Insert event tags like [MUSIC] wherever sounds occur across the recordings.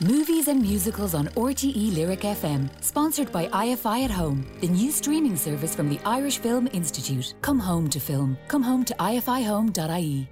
Movies and musicals on RTE Lyric FM, sponsored by IFI at Home, the new streaming service from the Irish Film Institute. Come home to film. Come home to ifihome.ie.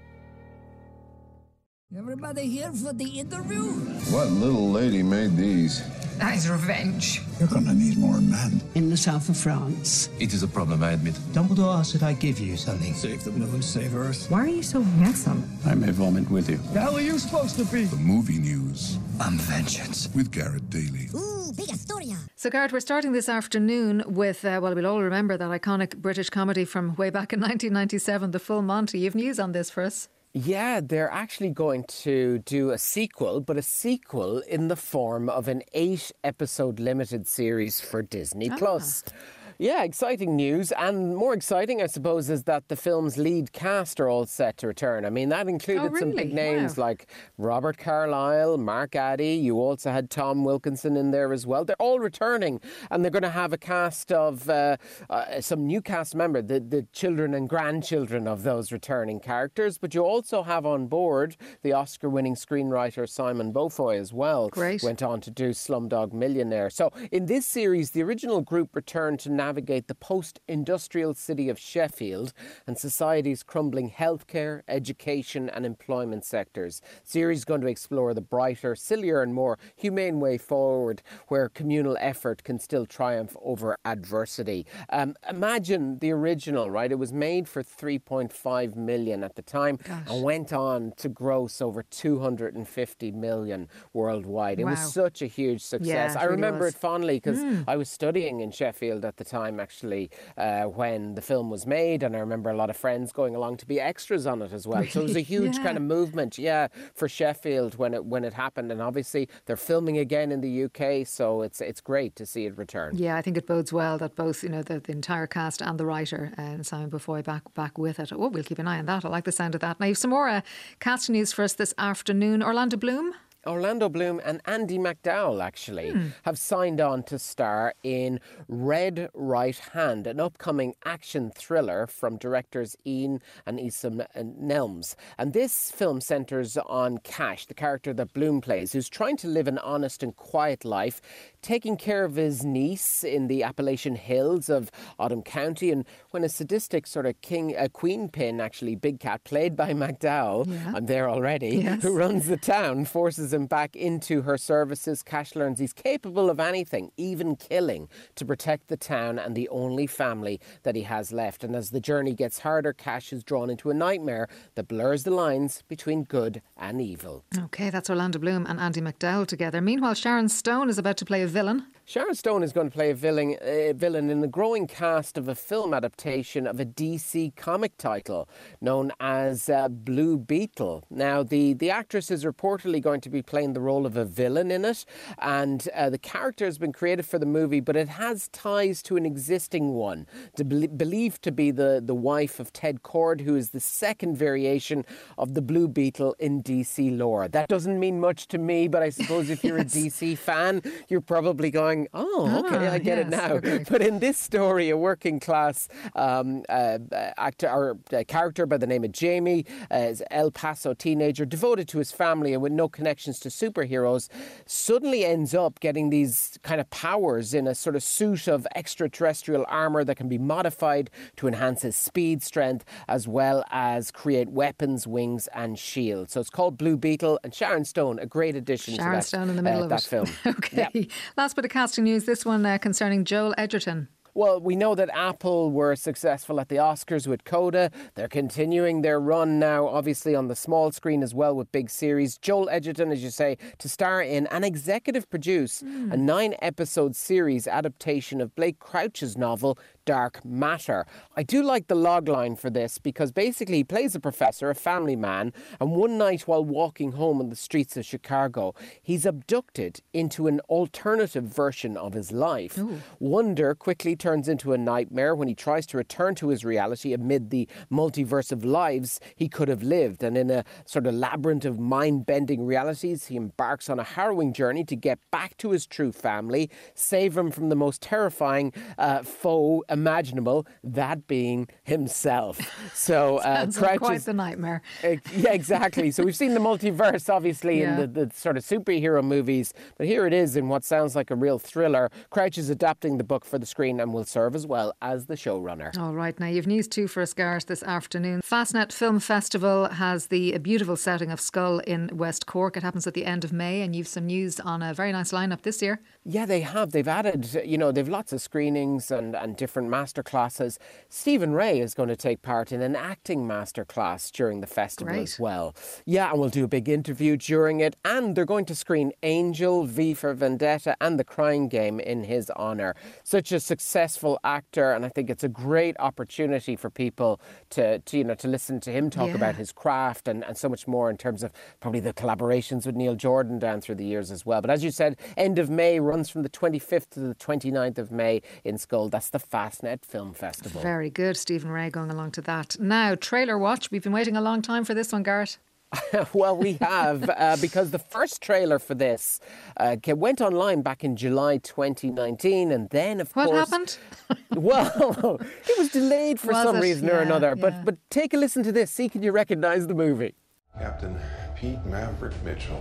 Everybody here for the interview? What little lady made these? That is revenge. You're gonna need more men. In the south of France. It is a problem, I admit. Dumbledore asked that I give you something. Save the moon, save Earth. Why are you so handsome? I may vomit with you. The hell are you supposed to be? The movie news I'm vengeance. with Garrett Daly. Ooh, big Astoria. So, Garrett, we're starting this afternoon with, uh, well, we'll all remember that iconic British comedy from way back in [LAUGHS] 1997, The Full Monty. You've news on this for us. Yeah, they're actually going to do a sequel, but a sequel in the form of an eight episode limited series for Disney Plus. Ah. Yeah, exciting news. And more exciting, I suppose, is that the film's lead cast are all set to return. I mean, that included some big names Wow. like Robert Carlyle, Mark Addy. You also had Tom Wilkinson in there as well. They're all returning, and they're going to have a cast of uh, uh, some new cast member, the, the children and grandchildren of those returning characters. But you also have on board the Oscar winning screenwriter Simon Beaufoy as well. Great. Went on to do Slumdog Millionaire. So in this series, the original group returned to navigate the post industrial city of Sheffield and society's crumbling healthcare, education, and employment sectors. Series going to explore the brighter, sillier, and more humane way forward where communal effort can still triumph over adversity. Um, imagine the original, right? It was made for 3.5 million at the time and went on to gross over 250 million worldwide. It Wow. was such a huge success. it I really remember was. it fondly because I was studying in Sheffield at the time, actually, uh, when the film was made, and I remember a lot of friends going along to be extras on it as well. So it was a [LAUGHS] huge Yeah. kind of movement, yeah, for Sheffield when it when it happened. And obviously, they're filming again in the UK, so it's it's great to see it return. Yeah, I think it bodes well that both, you know, the, the entire cast and the writer, uh, and Simon Beaufoy, back back with it. Oh, we'll keep an eye on that. I like the sound of that. Now, you've some more uh, cast news for us this afternoon. Orlando Bloom. Orlando Bloom and Andie MacDowell actually Hmm. have signed on to star in Red Right Hand, an upcoming action thriller from directors Ian and Eshom Nelms. And this film centres on Cash, the character that Bloom plays, who's trying to live an honest and quiet life, taking care of his niece in the Appalachian Hills of Oldham County. And when a sadistic sort of king, a queen pin, actually, Big Cat, played by [LAUGHS] MacDowell, I'm there already, Yes. who runs the town, forces him back into her services. Cash learns he's capable of anything, even killing, to protect the town and the only family that he has left. And as the journey gets harder, Cash is drawn into a nightmare that blurs the lines between good and evil. Okay, that's Orlando Bloom and Andie MacDowell together. Meanwhile, Sharon Stone is about to play a villain. Sharon Stone is going to play a villain, uh, villain in the growing cast of a film adaptation of a DC comic title known as uh, Blue Beetle. Now, the, the actress is reportedly going to be playing the role of a villain in it, and uh, the character has been created for the movie, but it has ties to an existing one, to be- believed to be the, the wife of Ted Kord, who is the second variation of the Blue Beetle in DC lore. That doesn't mean much to me, but I suppose if you're a [LAUGHS] DC fan, you're probably going, oh, okay, Ah, I get it now. okay. [LAUGHS] But in this story, a working class um, uh, actor or uh, character by the name of Jamie uh, is El Paso teenager devoted to his family and with no connections to superheroes, suddenly ends up getting these kind of powers in a sort of suit of extraterrestrial armor that can be modified to enhance his speed, strength, as well as create weapons, wings, and shields. So it's called Blue Beetle, and Sharon Stone, a great addition to Sharon that, Stone in the middle uh, of that it. film. [LAUGHS] okay. Yeah. Last bit of casting news. This one uh, concerning Joel Edgerton. Well, we know that Apple were successful at the Oscars with Coda. They're continuing their run now, obviously on the small screen as well with big series. Joel Edgerton, as you say, to star in and executive produce a nine episode series adaptation of Blake Crouch's novel Dark Matter. I do like the log line for this because basically he plays a professor, a family man, and one night while walking home on the streets of Chicago, he's abducted into an alternative version of his life. Wonder quickly turns into a nightmare when he tries to return to his reality amid the multiverse of lives he could have lived. And in a sort of labyrinth of mind bending realities, he embarks on a harrowing journey to get back to his true family, save him from the most terrifying uh, foe imaginable, that being himself. So [LAUGHS] uh, Sounds like Crouch quite is- the nightmare. [LAUGHS] uh, yeah, exactly. So we've seen the multiverse, obviously, Yeah. in the, the sort of superhero movies, but here it is in what sounds like a real thriller. Crouch is adapting the book for the screen and will serve as well as the showrunner. All right, now you've news too for us, Gareth, this afternoon. Fastnet Film Festival has the beautiful setting of Schull in West Cork. It happens at the end of May, and you've some news on a very nice lineup this year. Yeah, they have. They've added, you know, they've lots of screenings and, and different master classes. Stephen Rea is going to take part in an acting master class during the festival Great. as well. Yeah, and we'll do a big interview during it. And they're going to screen Angel, V for Vendetta, and The Crying Game in his honour. Such a successful actor, and I think it's a great opportunity for people to, to you know, to listen to him talk Yeah. about his craft and, and so much more in terms of probably the collaborations with Neil Jordan down through the years as well. But as you said, end of May runs from the 25th to the 29th of May in Schull. That's the Fastnet Film Festival. Very good, Stephen Rea going along to that. Now, trailer watch. We've been waiting a long time for this one, Garrett. [LAUGHS] well, we have, uh, [LAUGHS] because the first trailer for this uh, went online back in July 2019, and then, of What course. What happened? [LAUGHS] Well, it was delayed for Was some it? reason or another. yeah. But, but take a listen to this. See, can you recognize the movie? Captain Pete Maverick Mitchell.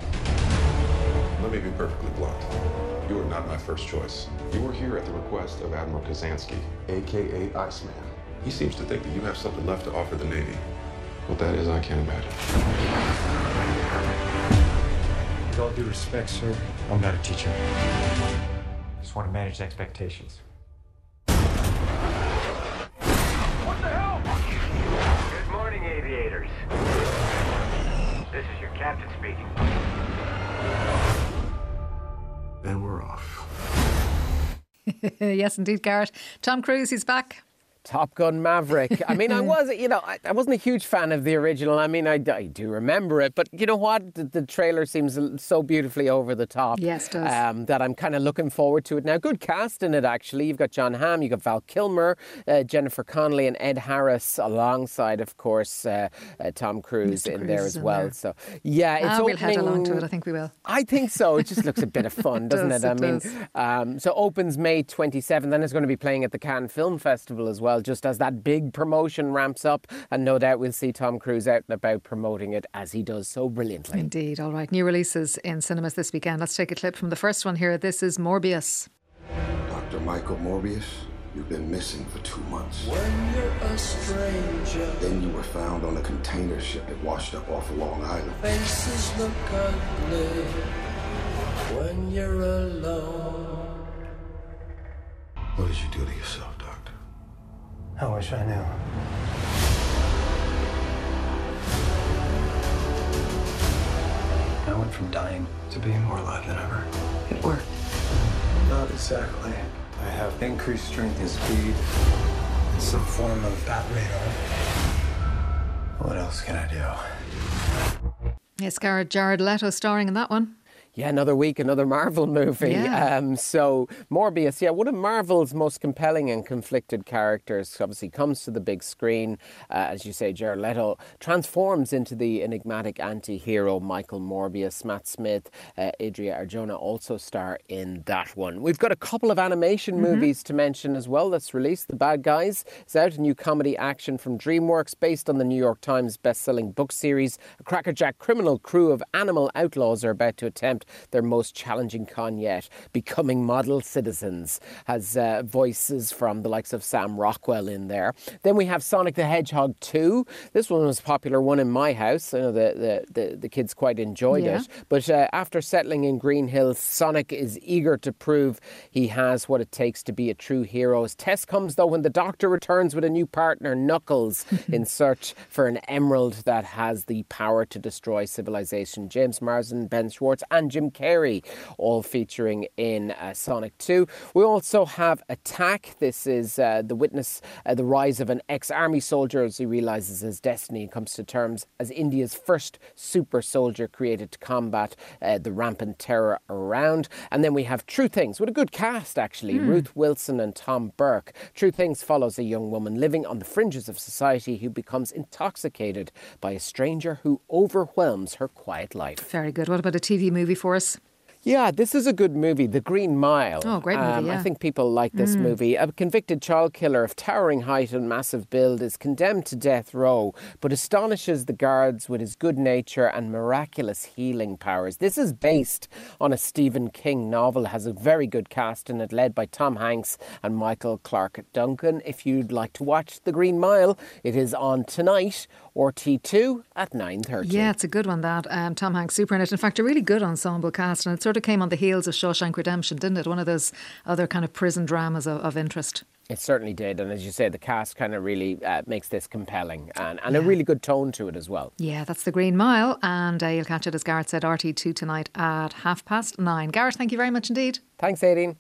Let me be perfectly blunt. You are not my first choice. You were here at the request of Admiral Kazansky, aka Iceman. He seems to think that you have something left to offer the Navy. What that is, I can't imagine. With all due respect, sir, I'm not a teacher. Just want to manage expectations. What the hell? Good morning, aviators. This is your captain speaking. And we're off. [LAUGHS] yes, indeed, Garrett. Tom Cruise, he's back. Top Gun Maverick. I mean, I [LAUGHS] was, you know, I, I wasn't a huge fan of the original. I mean, I, I do remember it, but you know what? The, the trailer seems so beautifully over the top. Yes, it does. Um, that I'm kind of looking forward to it now. Good cast in it, actually. You've got Jon Hamm, you've got Val Kilmer, uh, Jennifer Connelly, and Ed Harris, alongside, of course, uh, uh, Tom Cruise Mr. in Cruise there as well. there. So, yeah, it's ah, we'll head along to it. I think we will. I think so. It just looks a bit of [LAUGHS] fun, doesn't does, it? I it mean, does. um, so opens May 27th, then it's going to be playing at the Cannes Film Festival as well, just as that big promotion ramps up. And no doubt we'll see Tom Cruise out and about promoting it as he does so brilliantly. Indeed. All right. New releases in cinemas this weekend. Let's take a clip from the first one here. This is Morbius. Dr. Michael Morbius, you've been missing for two months. When you're a stranger, Then you were found on a container ship that washed up off of Long Island. faces look ugly. When you're alone, What did you do to yourself, Doctor? I wish I knew. I went from dying to being more alive than ever. It worked. Not exactly. I have increased strength and speed, and some form of bat radar. What else can I do? Yes, Garrett Jared Leto starring in that one. Yeah, another week, another Marvel movie. Yeah. Um, so Morbius, yeah, one of Marvel's most compelling and conflicted characters. Obviously, comes to the big screen, uh, as you say. Jared Leto transforms into the enigmatic anti-hero Michael Morbius. Matt Smith, uh, Adria Arjona also star in that one. We've got a couple of animation Mm-hmm. movies to mention as well. That's released. The Bad Guys is out. A new comedy action from DreamWorks, based on the New York Times best-selling book series. A crackerjack criminal crew of animal outlaws are about to attempt their most challenging con yet, becoming model citizens. Has uh, voices from the likes of Sam Rockwell in there. Then we have Sonic the Hedgehog 2. This one was a popular one in my house. I know the, the, the, the kids quite enjoyed Yeah. it. But uh, after settling in Green Hills, Sonic is eager to prove he has what it takes to be a true hero. His test comes, though, when the doctor returns with a new partner, Knuckles, [LAUGHS] in search for an emerald that has the power to destroy civilization. James Marsden, Ben Schwartz, and Jim Carrey, all featuring in uh, Sonic 2. We also have Attack. This is uh, the witness, uh, the rise of an ex army soldier as he realizes his destiny and comes to terms as India's first super soldier created to combat uh, the rampant terror around. And then we have True Things with a good cast, actually Ruth Wilson and Tom Burke. True Things follows a young woman living on the fringes of society who becomes intoxicated by a stranger who overwhelms her quiet life. Very good. What about a TV movie for us? Yeah, this is a good movie, The Green Mile. Oh, great movie, Um, yeah. I think people like this Mm. movie. A convicted child killer of towering height and massive build is condemned to death row, but astonishes the guards with his good nature and miraculous healing powers. This is based on a Stephen King novel, has a very good cast in it, led by Tom Hanks and Michael Clarke Duncan. If you'd like to watch The Green Mile, it is on tonight RT2 at 9.30. Yeah, it's a good one, that. Um, Tom Hanks, super in it. In fact, a really good ensemble cast, and it sort of came on the heels of Shawshank Redemption, didn't it? One of those other kind of prison dramas of, of interest. It certainly did, and as you say, the cast kind of really uh, makes this compelling and, and a really good tone to it as well. Yeah, that's the Green Mile, and uh, you'll catch it, as Garrett said, RT2 tonight at half past nine. Garrett, thank you very much indeed. Thanks, Aideen.